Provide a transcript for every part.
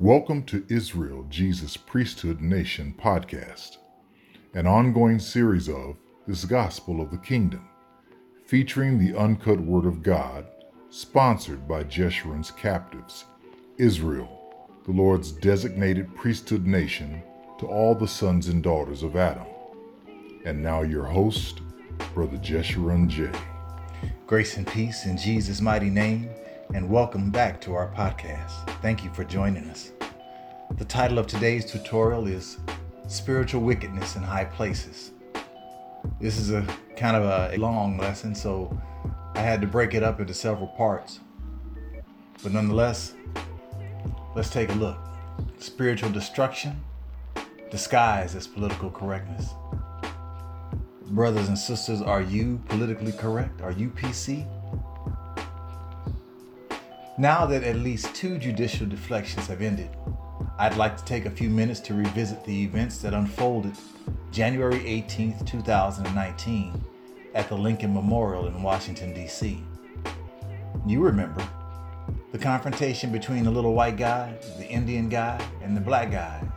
Welcome to Israel Jesus Priesthood Nation podcast, an ongoing series of This Gospel of the Kingdom, featuring the uncut Word of God, sponsored by Jeshurun's captives, Israel, the Lord's designated priesthood nation to all the sons and daughters of Adam. And now your host, Brother Jeshurun J. Grace and peace in Jesus' mighty name, and welcome back to our podcast. Thank you for joining us. The title of today's tutorial is Spiritual Wickedness in High Places. This is a kind of a long lesson, so I had to break it up into several parts. But nonetheless, let's take a look. Spiritual destruction disguised as political correctness. Brothers and sisters, are you politically correct? Are you PC? Now that at least two judicial deflections have ended, I'd like to take a few minutes to revisit the events that unfolded January 18, 2019, at the Lincoln Memorial in Washington, D.C. You remember the confrontation between the little white guy, the Indian guy, and the black guys,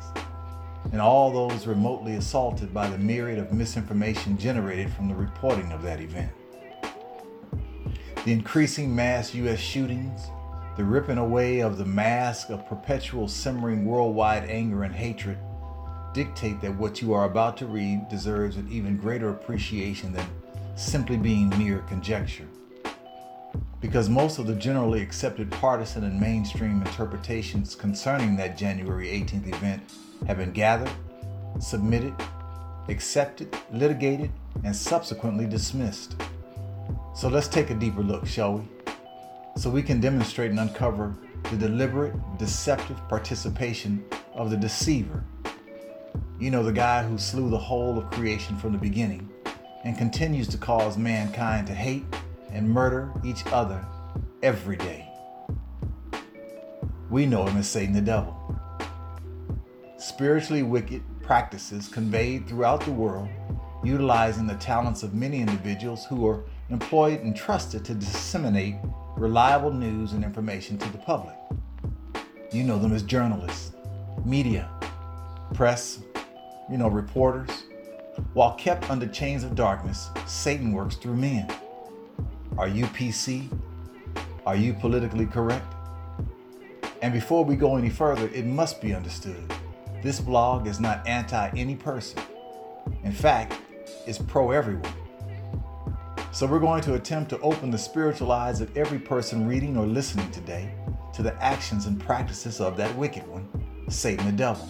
and all those remotely assaulted by the myriad of misinformation generated from the reporting of that event. The increasing mass U.S. shootings, the ripping away of the mask of perpetual simmering worldwide anger and hatred dictate that what you are about to read deserves an even greater appreciation than simply being mere conjecture. Because most of the generally accepted partisan and mainstream interpretations concerning that January 18th event have been gathered, submitted, accepted, litigated, and subsequently dismissed. So let's take a deeper look, shall we? So we can demonstrate and uncover the deliberate, deceptive participation of the deceiver. You know, the guy who slew the whole of creation from the beginning and continues to cause mankind to hate and murder each other every day. We know him as Satan the devil. Spiritually wicked practices conveyed throughout the world, utilizing the talents of many individuals who are employed and trusted to disseminate reliable news and information to the public. You know them as journalists, media, press, you know, reporters. While kept under chains of darkness, Satan works through men. Are you PC? Are you politically correct? And before we go any further, it must be understood this blog is not anti any person. In fact, it's pro everyone. So we're going to attempt to open the spiritual eyes of every person reading or listening today to the actions and practices of that wicked one, Satan the devil.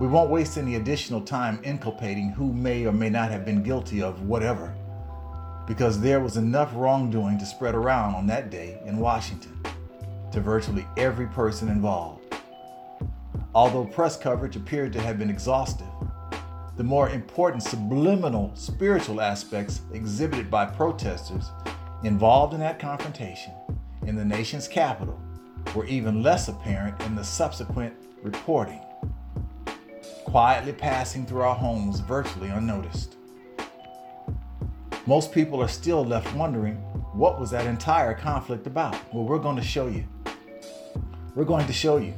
We won't waste any additional time inculpating who may or may not have been guilty of whatever, because there was enough wrongdoing to spread around on that day in Washington to virtually every person involved. Although press coverage appeared to have been exhaustive, the more important subliminal spiritual aspects exhibited by protesters involved in that confrontation in the nation's capital were even less apparent in the subsequent reporting, quietly passing through our homes virtually unnoticed. Most people are still left wondering what was that entire conflict about? Well, we're going to show you. We're going to show you.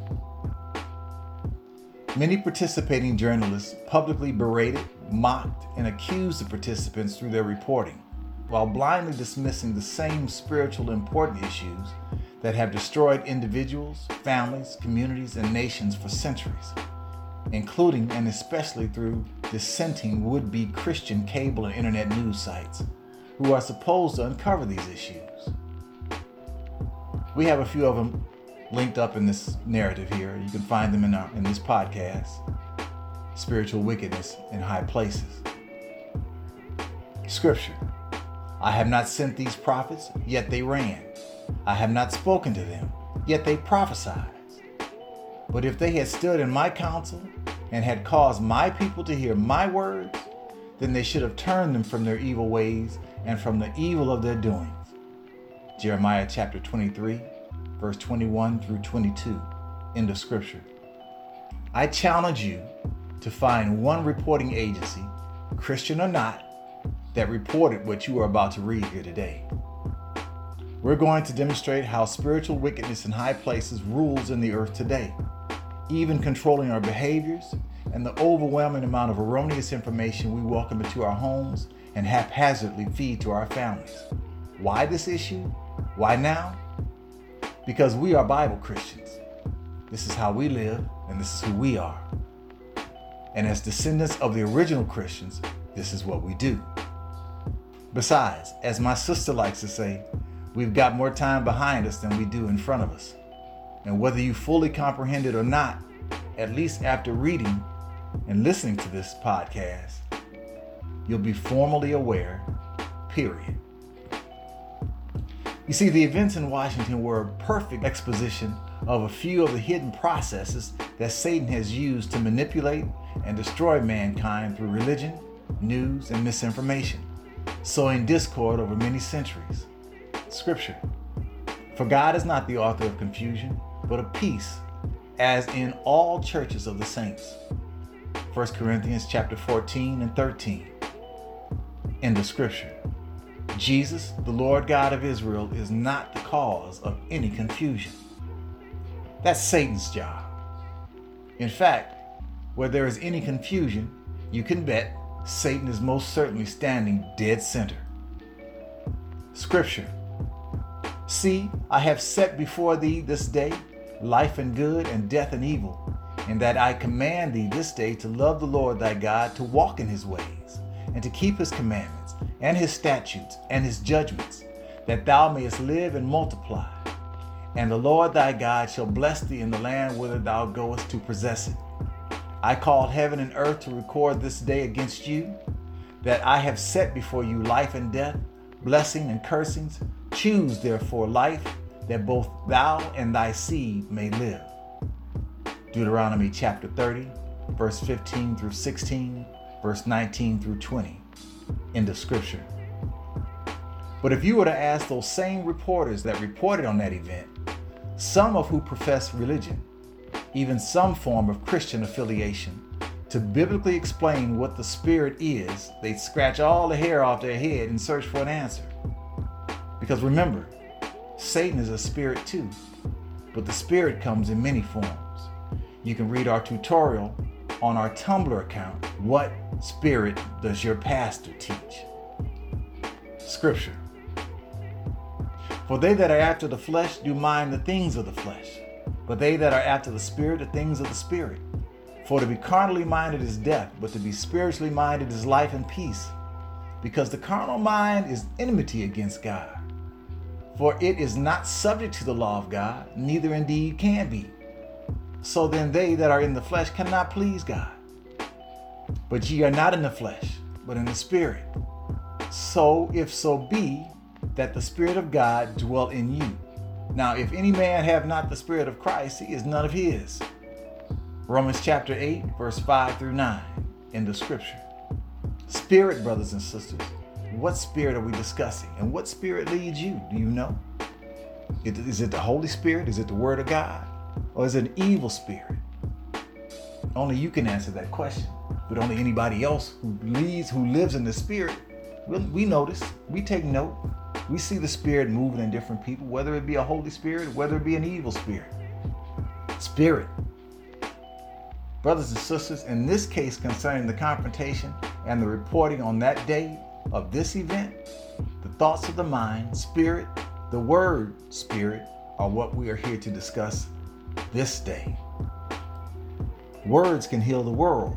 Many participating journalists publicly berated, mocked, and accused the participants through their reporting, while blindly dismissing the same spiritual important issues that have destroyed individuals, families, communities, and nations for centuries, including and especially through dissenting would be Christian cable and internet news sites who are supposed to uncover these issues. We have a few of them linked up in this narrative here. You can find them in, our, in this podcast Spiritual Wickedness in High Places. Scripture I have not sent these prophets, yet they ran. I have not spoken to them, yet they prophesied. But if they had stood in my counsel and had caused my people to hear my words, then they should have turned them from their evil ways and from the evil of their doings. Jeremiah chapter 23, verse 21 through 22, end of scripture. I challenge you to find one reporting agency, Christian or not, that reported what you are about to read here today. We're going to demonstrate how spiritual wickedness in high places rules in the earth today, even controlling our behaviors and the overwhelming amount of erroneous information we welcome into our homes and haphazardly feed to our families. Why this issue? Why now? Because we are Bible Christians. This is how we live, and this is who we are. And as descendants of the original Christians, this is what we do. Besides, as my sister likes to say, we've got more time behind us than we do in front of us. And whether you fully comprehend it or not, at least after reading and listening to this podcast, you'll be formally aware, period. You see, the events in Washington were a perfect exposition of a few of the hidden processes that Satan has used to manipulate and destroy mankind through religion, news, and misinformation, sowing discord over many centuries. Scripture. For God is not the author of confusion, but of peace, as in all churches of the saints. 1 Corinthians chapter 14 and 13. In the scripture. Jesus, the Lord God of Israel, is not the cause of any confusion. That's Satan's job. In fact, where there is any confusion, you can bet Satan is most certainly standing dead center. Scripture See, I have set before thee this day life and good and death and evil, and that I command thee this day to love the Lord thy God, to walk in his ways, and to keep his commandments, and his statutes, and his judgments, that thou mayest live and multiply. And the Lord thy God shall bless thee in the land whither thou goest to possess it. I called heaven and earth to record this day against you, that I have set before you life and death, blessing and cursings. Choose therefore life, that both thou and thy seed may live. Deuteronomy chapter 30, verse 15 through 16, verse 19 through 20, in the scripture. But if you were to ask those same reporters that reported on that event, some of who profess religion, even some form of Christian affiliation, to biblically explain what the Spirit is, they'd scratch all the hair off their head and search for an answer. Because remember, Satan is a spirit too, but the Spirit comes in many forms. You can read our tutorial on our Tumblr account, What Spirit Does Your Pastor Teach? Scripture. For they that are after the flesh do mind the things of the flesh, but they that are after the Spirit the things of the Spirit. For to be carnally minded is death, but to be spiritually minded is life and peace. Because the carnal mind is enmity against God. For it is not subject to the law of God, neither indeed can be. So then they that are in the flesh cannot please God. But ye are not in the flesh, but in the Spirit. So if so be that the Spirit of God dwell in you. Now, if any man have not the Spirit of Christ, he is none of his. Romans chapter 8, verse 5 through 9 in the scripture. Spirit, brothers and sisters, what spirit are we discussing? And what spirit leads you? Do you know? Is it the Holy Spirit? Is it the Word of God? Or is it an evil spirit? Only you can answer that question. But only anybody else who leads, who lives in the Spirit, we notice, we take note. We see the Spirit moving in different people, whether it be a Holy Spirit, whether it be an evil spirit. Spirit. Brothers and sisters, in this case concerning the confrontation and the reporting on that day of this event, the thoughts of the mind, spirit, the word spirit are what we are here to discuss this day. Words can heal the world.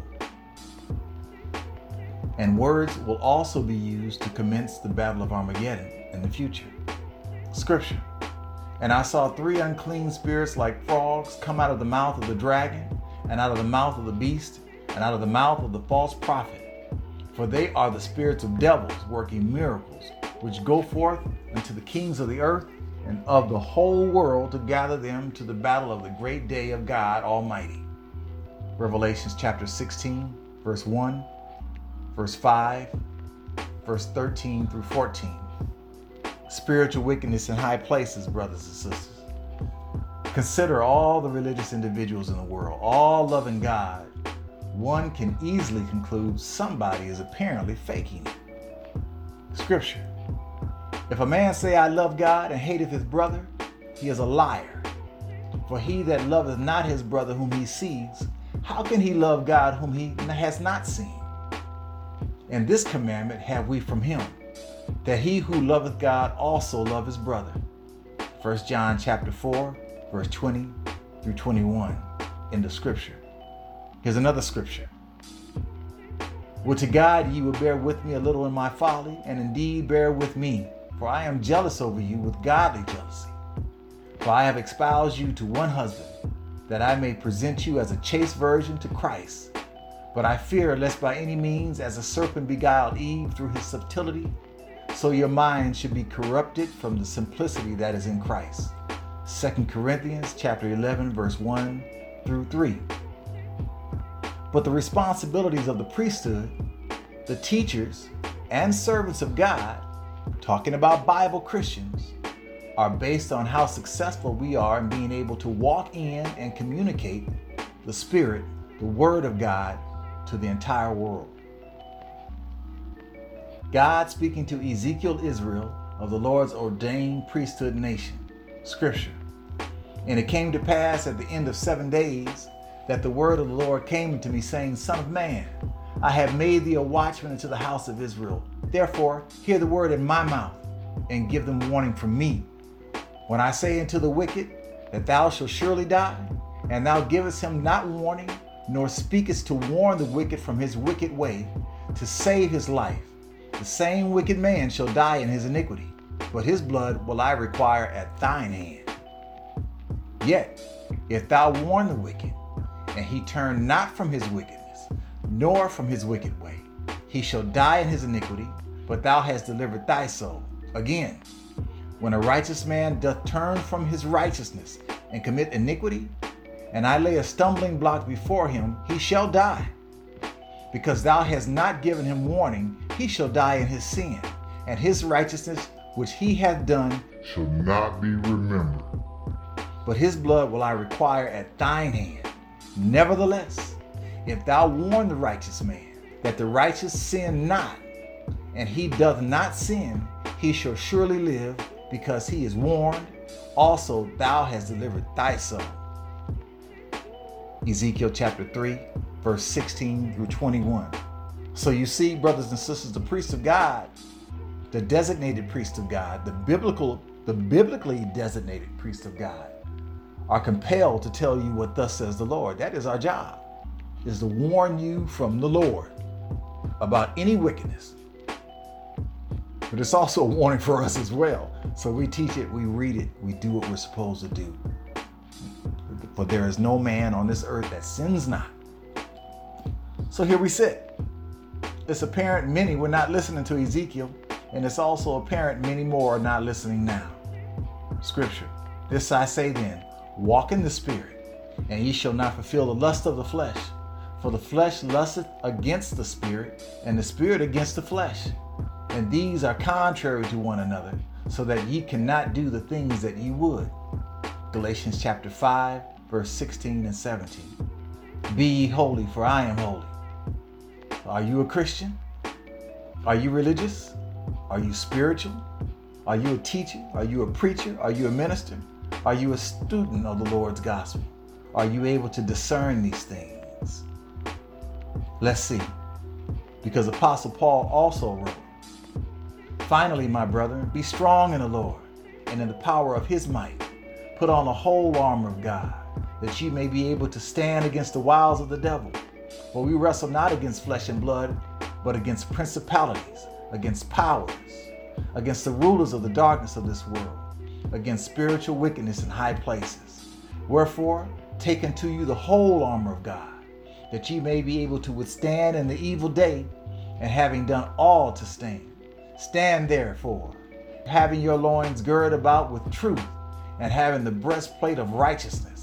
And words will also be used to commence the Battle of Armageddon in the future. Scripture. And I saw three unclean spirits like frogs come out of the mouth of the dragon, and out of the mouth of the beast, and out of the mouth of the false prophet. For they are the spirits of devils working miracles, which go forth unto the kings of the earth and of the whole world to gather them to the battle of the great day of God Almighty. Revelations chapter 16, verse 1, verse 5, verse 13 through 14. Spiritual wickedness in high places, brothers and sisters. Consider all the religious individuals in the world, all loving God. One can easily conclude somebody is apparently faking it. Scripture. If a man say, I love God and hateth his brother, he is a liar. For he that loveth not his brother whom he sees, how can he love God whom he has not seen? And this commandment have we from him, that he who loveth God also love his brother. 1 John chapter 4, verse 20 through 21 in the scripture. Here's another scripture. Would to God ye would bear with me a little in my folly, and indeed bear with me, for I am jealous over you with godly jealousy. For I have espoused you to one husband, that I may present you as a chaste virgin to Christ. But I fear lest by any means, as a serpent beguiled Eve through his subtlety, so your mind should be corrupted from the simplicity that is in Christ. 2 Corinthians chapter 11 verse 1 through 3. But the responsibilities of the priesthood, the teachers, and servants of God, talking about Bible Christians, are based on how successful we are in being able to walk in and communicate the Spirit, the Word of God, to the entire world. God speaking to Ezekiel Israel of the Lord's ordained priesthood nation. Scripture. And it came to pass at the end of seven days that the word of the Lord came to me, saying, Son of man, I have made thee a watchman unto the house of Israel. Therefore, hear the word in my mouth, and give them warning from me. When I say unto the wicked, that thou shalt surely die, and thou givest him not warning, nor speakest to warn the wicked from his wicked way, to save his life, the same wicked man shall die in his iniquity, but his blood will I require at thine hand. Yet, if thou warn the wicked, and he turn not from his wickedness, nor from his wicked way. He shall die in his iniquity, but thou hast delivered thy soul. Again, when a righteous man doth turn from his righteousness and commit iniquity, and I lay a stumbling block before him, he shall die. Because thou hast not given him warning, he shall die in his sin, and his righteousness which he hath done shall not be remembered. But his blood will I require at thine hand. Nevertheless, if thou warn the righteous man that the righteous sin not, and he doth not sin, he shall surely live because he is warned. Also, thou hast delivered thy soul. Ezekiel chapter 3, verse 16 through 21. So you see, brothers and sisters, the priest of God, the designated priest of God, the biblical, the biblically designated priest of God, are compelled to tell you what thus says the Lord. That is our job, is to warn you from the Lord about any wickedness. But it's also a warning for us as well. So we teach it, we read it, we do what we're supposed to do. For there is no man on this earth that sins not. So here we sit. It's apparent many were not listening to Ezekiel, and it's also apparent many more are not listening now. Scripture. This I say then Walk in the Spirit, and ye shall not fulfill the lust of the flesh. For the flesh lusteth against the Spirit, and the Spirit against the flesh. And these are contrary to one another, so that ye cannot do the things that ye would. Galatians chapter 5, verse 16 and 17. Be ye holy, for I am holy. Are you a Christian? Are you religious? Are you spiritual? Are you a teacher? Are you a preacher? Are you a minister? Are you a student of the Lord's gospel? Are you able to discern these things? Let's see. Because Apostle Paul also wrote, Finally, my brethren, be strong in the Lord and in the power of his might. Put on the whole armor of God, that ye may be able to stand against the wiles of the devil. For we wrestle not against flesh and blood, but against principalities, against powers, against the rulers of the darkness of this world against spiritual wickedness in high places. Wherefore, take unto you the whole armor of God, that ye may be able to withstand in the evil day, and having done all to stand. Stand therefore, having your loins girded about with truth, and having the breastplate of righteousness,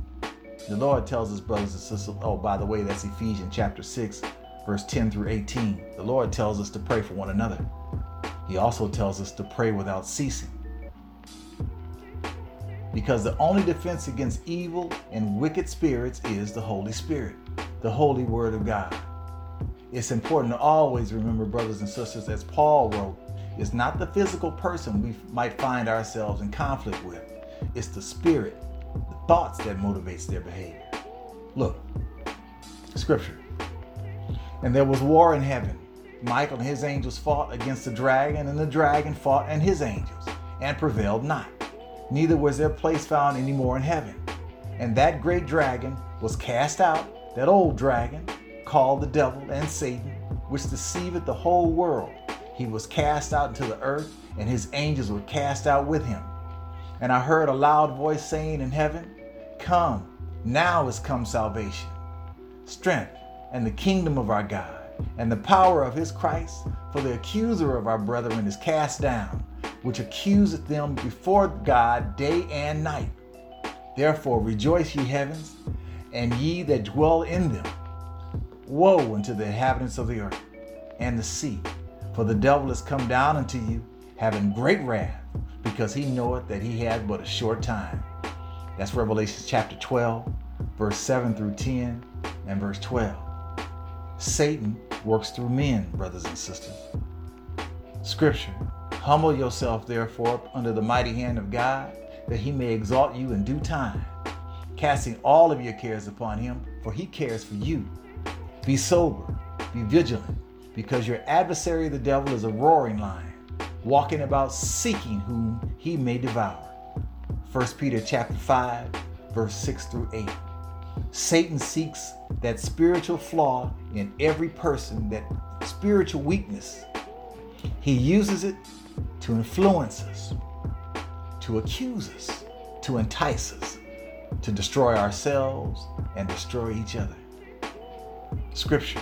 The Lord tells his brothers and sisters, oh, by the way, that's Ephesians chapter 6, verse 10 through 18. The Lord tells us to pray for one another. He also tells us to pray without ceasing. Because the only defense against evil and wicked spirits is the Holy Spirit, the Holy Word of God. It's important to always remember, brothers and sisters, as Paul wrote, it's not the physical person we might find ourselves in conflict with. It's the spirit, thoughts that motivates their behavior. Look, scripture. And there was war in heaven. Michael and his angels fought against the dragon, and the dragon fought and his angels, and prevailed not. Neither was their place found any more in heaven. And that great dragon was cast out, that old dragon, called the devil and Satan, which deceiveth the whole world. He was cast out into the earth, and his angels were cast out with him. And I heard a loud voice saying in heaven, Come, now is come salvation, strength, and the kingdom of our God, and the power of his Christ, for the accuser of our brethren is cast down, which accuseth them before God day and night. Therefore rejoice, ye heavens, and ye that dwell in them. Woe unto the inhabitants of the earth and the sea, for the devil is come down unto you, having great wrath because he knoweth that he had but a short time. That's Revelation chapter 12, verse 7 through 10, and verse 12. Satan works through men, brothers and sisters. Scripture Humble yourself, therefore, under the mighty hand of God, that he may exalt you in due time, casting all of your cares upon him, for he cares for you. Be sober, be vigilant, because your adversary, the devil, is a roaring lion walking about seeking whom he may devour. 1 Peter chapter 5, verse 6 through 8. Satan seeks that spiritual flaw in every person, that spiritual weakness. He uses it to influence us, to accuse us, to entice us, to destroy ourselves and destroy each other. Scripture.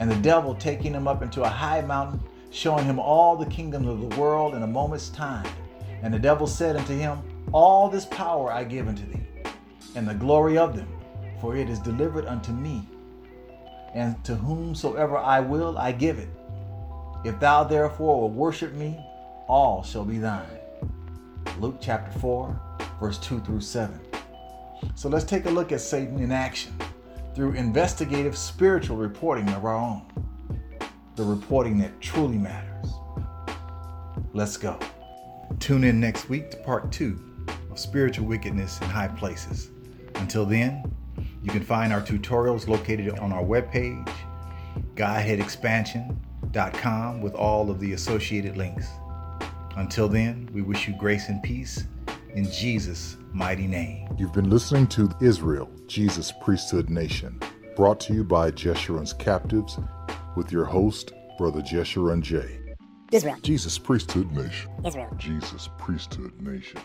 And the devil taking him up into a high mountain showing him all the kingdoms of the world in a moment's time. And the devil said unto him, All this power I give unto thee, and the glory of them, for it is delivered unto me. And to whomsoever I will, I give it. If thou therefore will worship me, all shall be thine. Luke chapter 4, verse 2 through 7. So let's take a look at Satan in action through investigative spiritual reporting of our own the reporting that truly matters. Let's go. Tune in next week to part two of spiritual wickedness in high places. Until then, you can find our tutorials located on our webpage, GodheadExpansion.com, with all of the associated links. Until then, we wish you grace and peace in Jesus' mighty name. You've been listening to Israel, Jesus Priesthood Nation, brought to you by Jeshurun's Captives with your host, Brother Jeshurun J. Israel. Jesus Priesthood Nation. Israel. Jesus Priesthood Nation.